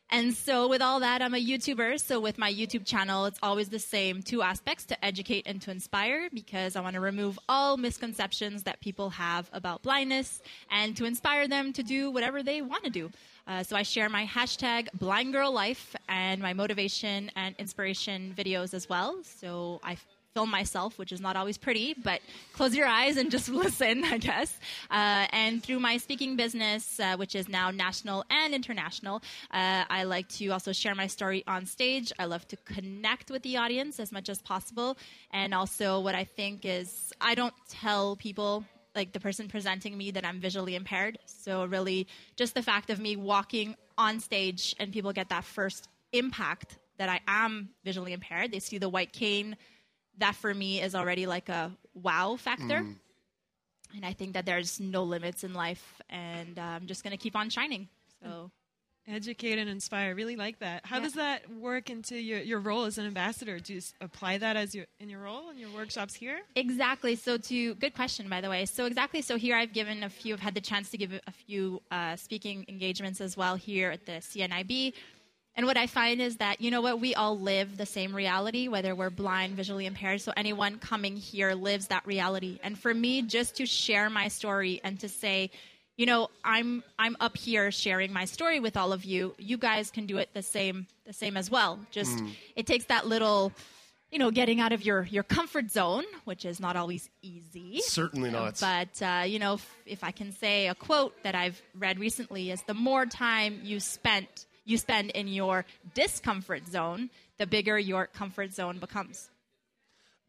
And so, with all that, I'm a YouTuber. So, with my YouTube channel, it's always the same two aspects to educate and to inspire because I want to remove all misconceptions that people have about blindness and to inspire them to do whatever they want to do. Uh, so, I share my hashtag Blind Girl Life and my motivation and inspiration videos as well. So, I film myself, which is not always pretty, but close your eyes and just listen, I guess. Uh, and through my speaking business, uh, which is now national and international, uh, I like to also share my story on stage. I love to connect with the audience as much as possible. And also, what I think is, I don't tell people like the person presenting me that I'm visually impaired. So really just the fact of me walking on stage and people get that first impact that I am visually impaired. They see the white cane. That for me is already like a wow factor. And I think that there's no limits in life and uh, I'm just going to keep on shining. So Educate and inspire. I really like that. How Yeah. does that work into your, your role as an ambassador? Do you s- apply that as your in your role in your workshops here? Exactly. So, to good question, by the way. So, exactly. So, here I've given a few. I've had the chance to give a few uh, speaking engagements as well here at the CNIB. And what I find is that you know what we all live the same reality, whether we're blind, visually impaired. So anyone coming here lives that reality. And for me, just to share my story and to say, you know, I'm I'm up here sharing my story with all of you. You guys can do it the same the same as well. Just it takes that little you know, getting out of your, your comfort zone, which is not always easy. Certainly not. But, uh, you know, if, if I can say a quote that I've read recently is the more time you spent you spend in your discomfort zone, the bigger your comfort zone becomes.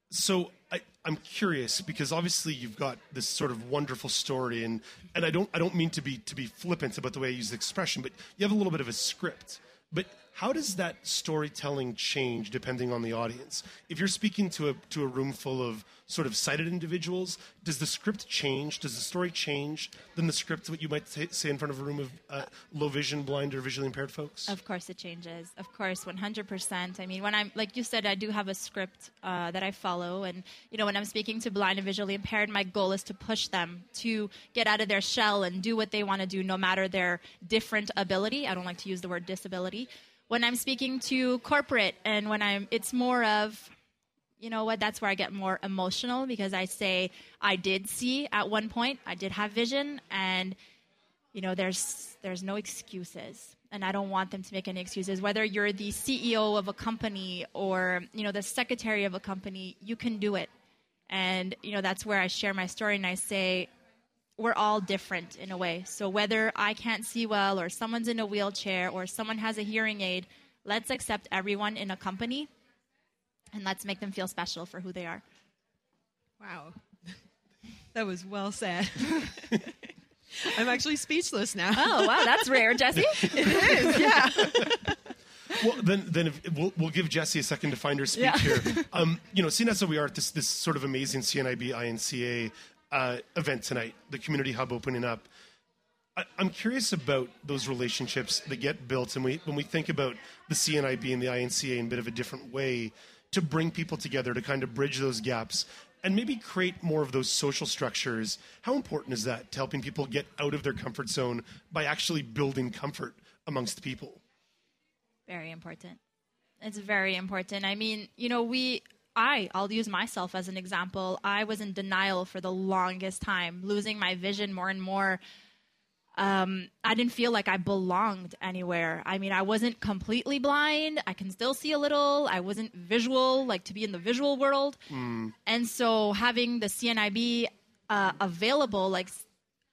So I, I'm curious because obviously you've got this sort of wonderful story, and, and I don't I don't mean to be to be flippant about the way I use the expression, but you have a little bit of a script. But how does that storytelling change depending on the audience? If you're speaking to a to a room full of sort of sighted individuals, does the script change? Does the story change than the script what you might say, in front of a room of uh, low vision, blind, or visually impaired folks? Of course, it changes. Of course, 100%. I mean, when I'm, like you said, I do have a script uh, that I follow. And, you know, when I'm speaking to blind and visually impaired, my goal is to push them to get out of their shell and do what they want to do, no matter their different ability. I don't like to use the word disability. When I'm speaking to corporate and when I'm, it's more of, you know what that's where i get more emotional because i say i did see at one point i did have vision and you know there's there's no excuses. And i don't want them to make any excuses. Whether you're the ceo of a company or you know the secretary of a company you can do it. And you know that's where i share my story and i say we're all different in a way so whether i can't see well or someone's in a wheelchair or someone has a hearing aid let's accept everyone in a company and let's make them feel special for who they are. Wow. that was well said. I'm actually speechless now. Oh, wow, that's rare, Jesse. it is, yeah. well, then, then if, we'll, we'll give Jesse a second to find her speech Yeah. here. Um, you know, seeing as we are at this, this sort of amazing CNIB INCA uh, event tonight, the community hub opening up, I, I'm curious about those relationships that get built, and we, when we think about the CNIB and the INCA in a bit of a different way, to bring people together to kind of bridge those gaps. and maybe create more of those social structures. How important is that to helping people get out of their comfort zone by actually building comfort amongst people? Very important. It's very important. I mean, you know, we, I, I'll use myself as an example. I was in denial for the longest time, losing my vision more and more. Um, I didn't feel like I belonged anywhere. I mean, I wasn't completely blind. I can still see a little. I wasn't visual, like to be in the visual world. And so having the CNIB uh, available, like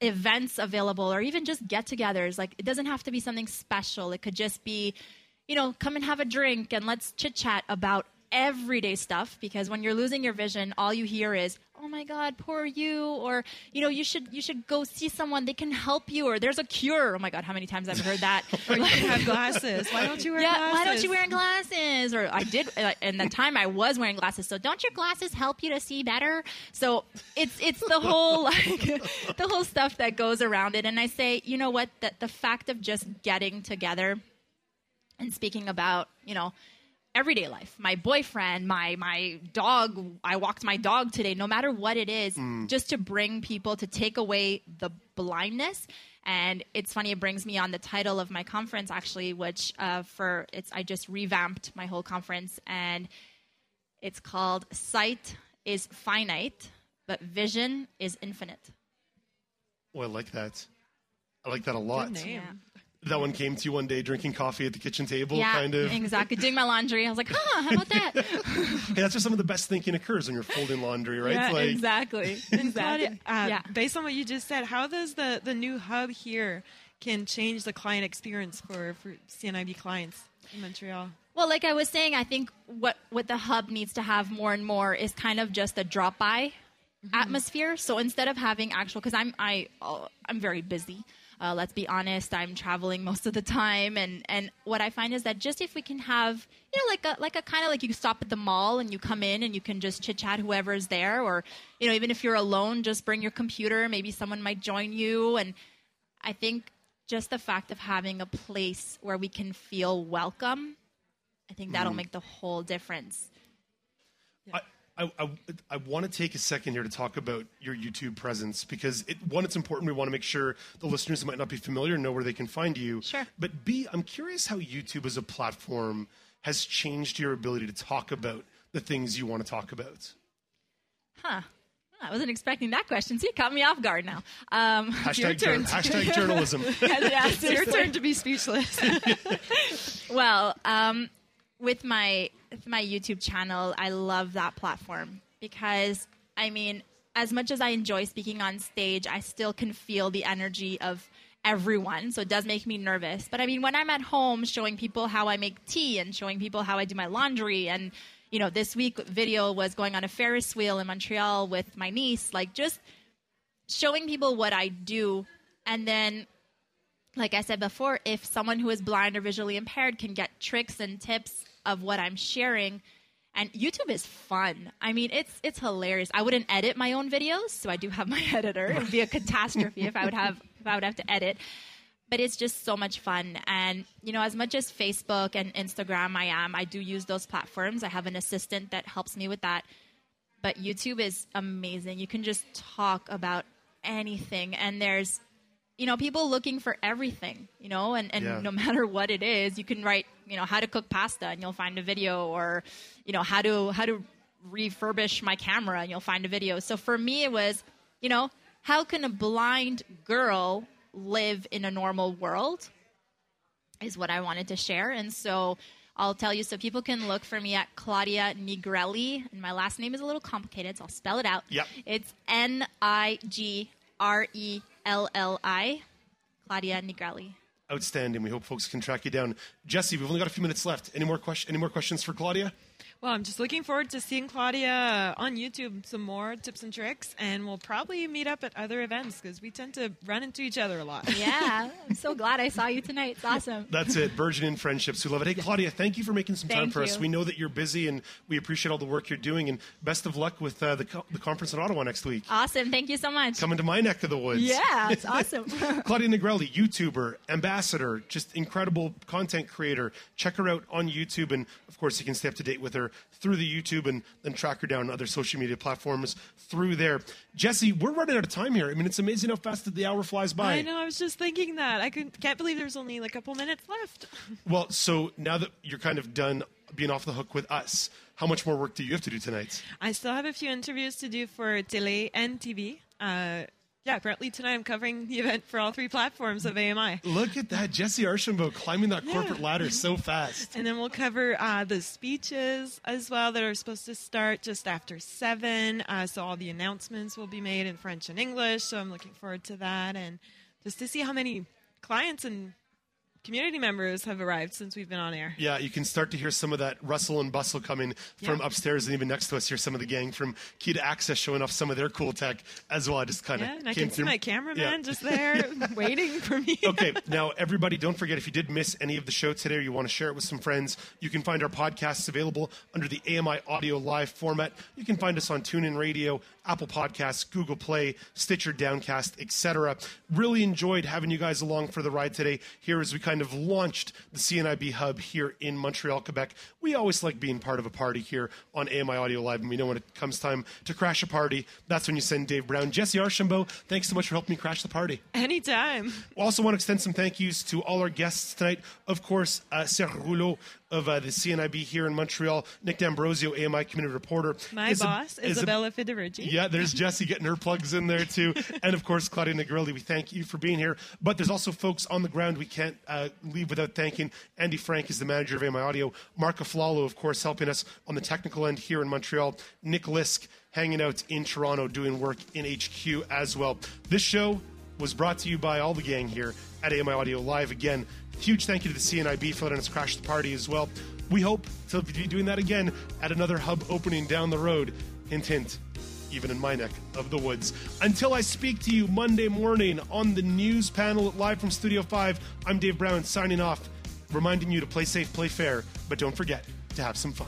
events available, or even just get togethers, like it doesn't have to be something special. It could just be, you know, come and have a drink and let's chit chat about everyday stuff because when you're losing your vision all you hear is oh my god poor you or you know you should you should go see someone they can help you or there's a cure oh my god how many times i've heard that Or you have glasses. Why don't you wear yeah, glasses? why don't you wear glasses? Or I did, uh, and the time I was wearing glasses. So don't your glasses help you to see better? So it's it's the whole like the whole stuff that goes around it. And I say, you know what? That the fact of just getting together and speaking about, you know, everyday life, my boyfriend, my my dog. I walked my dog today. No matter what it is, just to bring people to take away the blindness. And it's funny. It brings me on the title of my conference, actually, which uh, for it's I just revamped my whole conference, and it's called "Sight is Finite, but Vision is Infinite." Oh, I like that. I like that a lot. Good name. That one came to you one day drinking coffee at the kitchen table, yeah, kind of. exactly. Doing my laundry, I was like, "Huh, how about that?" Hey, that's where some of the best thinking occurs when you're folding laundry, right? yeah, like, exactly. Claudia, Exactly. uh, yeah. Based on what you just said, how does the, the new hub here can change the client experience for, for CNIB clients in Montreal? Well, like I was saying, I think what what the hub needs to have more and more is kind of just a drop by atmosphere. So instead of having actual, because I'm I uh, I'm very busy. Uh, let's be honest, I'm traveling most of the time, and and what I find is that just if we can have you know like a like a kind of like you stop at the mall and you come in and you can just chit chat whoever's there, or you know even if you're alone, just bring your computer. Maybe someone might join you, and I think just the fact of having a place where we can feel welcome I think that'll make the whole difference. I, I, I, I want to take a second here to talk about your YouTube presence because it, one, it's important. We want to make sure the listeners who might not be familiar know where they can find you. Sure. But B, I'm curious how YouTube as a platform has changed your ability to talk about the things you want to talk about. Huh. I wasn't expecting that question. See, it caught me off guard now. Um, Hashtag, turn. jour- hashtag journalism. yeah, It's your turn to be speechless. well, um, with my with my YouTube channel, I love that platform because I mean, as much as I enjoy speaking on stage, I still can feel the energy of everyone. So it does make me nervous. But I mean, when I'm at home showing people how I make tea and showing people how I do my laundry and you know, this week video was going on a Ferris wheel in Montreal with my niece, like just showing people what I do and then like I said before, if someone who is blind or visually impaired can get tricks and tips of what I'm sharing, and YouTube is fun. I mean, it's it's hilarious. I wouldn't edit my own videos, so I do have my editor. It would be a catastrophe if I would have if I would have to edit. But it's just so much fun, and you know, as much as Facebook and Instagram, I am. I do use those platforms. I have an assistant that helps me with that. But YouTube is amazing. You can just talk about anything, and there's you know, people looking for everything, you know, and, and Yeah. no matter what it is, you can write, you know, how to cook pasta and you'll find a video or, you know, how to, how to refurbish my camera and you'll find a video. So for me, it was, you know, how can a blind girl live in a normal world is what I wanted to share. And so I'll tell you, so people can look for me at Claudia Nigrelli. And my last name is a little complicated, so I'll spell it out. Yep. It's N I G R E L L I, Claudia Nigrelli. Outstanding. We hope folks can track you down. Jesse, we've only got a few minutes left. Any more question? Any more questions for Claudia? Well, I'm just looking forward to seeing Claudia on YouTube some more tips and tricks, and we'll probably meet up at other events because we tend to run into each other a lot. Yeah, I'm so glad I saw you tonight. It's awesome. That's it. Burgeoning friendships. We love it. Hey, Claudia, thank you for making some time Thank for us. you. We know that you're busy and we appreciate all the work you're doing. And best of luck with uh, the, co- the conference in Ottawa next week. Awesome. Thank you so much. Coming to my neck of the woods. Yeah, it's awesome. Claudia Nigrelli, YouTuber, ambassador, just incredible content creator. Check her out on YouTube. And of course, you can stay up to date with her her through the YouTube and then track her down on other social media platforms through there. Jesse, we're running out of time here. I mean, it's amazing how fast the hour flies by. I know. I was just thinking that. I can't believe there's only like a couple minutes left. Well, so now that you're kind of done being off the hook with us, how much more work do you have to do tonight? I still have a few interviews to do for Tele and TV. Uh, yeah, apparently tonight I'm covering the event for all three platforms of AMI. Look at that, Jesse Archambault climbing that Yeah. corporate ladder so fast. And then we'll cover uh, the speeches as well that are supposed to start just after seven. Uh, so all the announcements will be made in French and English. So I'm looking forward to that, and just to see how many clients and community members have arrived since we've been on air. Yeah, you can start to hear some of that rustle and bustle coming from Yeah. upstairs, and even next to us, hear some of the gang from Key to Access showing off some of their cool tech as well. I just kind of Yeah, and I can see my cameraman just there waiting for me. okay, now everybody, don't forget if you did miss any of the show today or you want to share it with some friends, you can find our podcasts available under the AMI audio live format. You can find us on TuneIn Radio, Apple Podcasts, Google Play, Stitcher, Downcast, etc. Really enjoyed having you guys along for the ride today. Here as we kind of launched the CNIB hub here in Montreal, Quebec. We always like being part of a party here on AMI Audio Live, and we know when it comes time to crash a party, that's when you send Dave Brown. Jesse Archambault, thanks so much for helping me crash the party. Anytime. Also, want to extend some thank yous to all our guests tonight. Of course, uh, Sarah Rouleau of uh, the CNIB here in Montreal, Nick D'Ambrosio, AMI community reporter. My boss, Isa- Isabella Federici. Yeah, there's Jesse getting her plugs in there too, and of course Claudia Nigrelli. We thank you for being here. But there's also folks on the ground we can't uh, leave without thanking. Andy Frank is the manager of AMI Audio. Marco Aflalo, of course, helping us on the technical end here in Montreal. Nick Lisk hanging out in Toronto doing work in HQ as well. This show was brought to you by all the gang here at AMI Audio Live. Again, huge thank you to the CNIB for letting us crash the party as well. We hope to be doing that again at another hub opening down the road. Hint, hint, even in my neck of the woods. Until I speak to you Monday morning on the news panel Live from Studio 5, I'm Dave Brown signing off, reminding you to play safe, play fair, but don't forget to have some fun.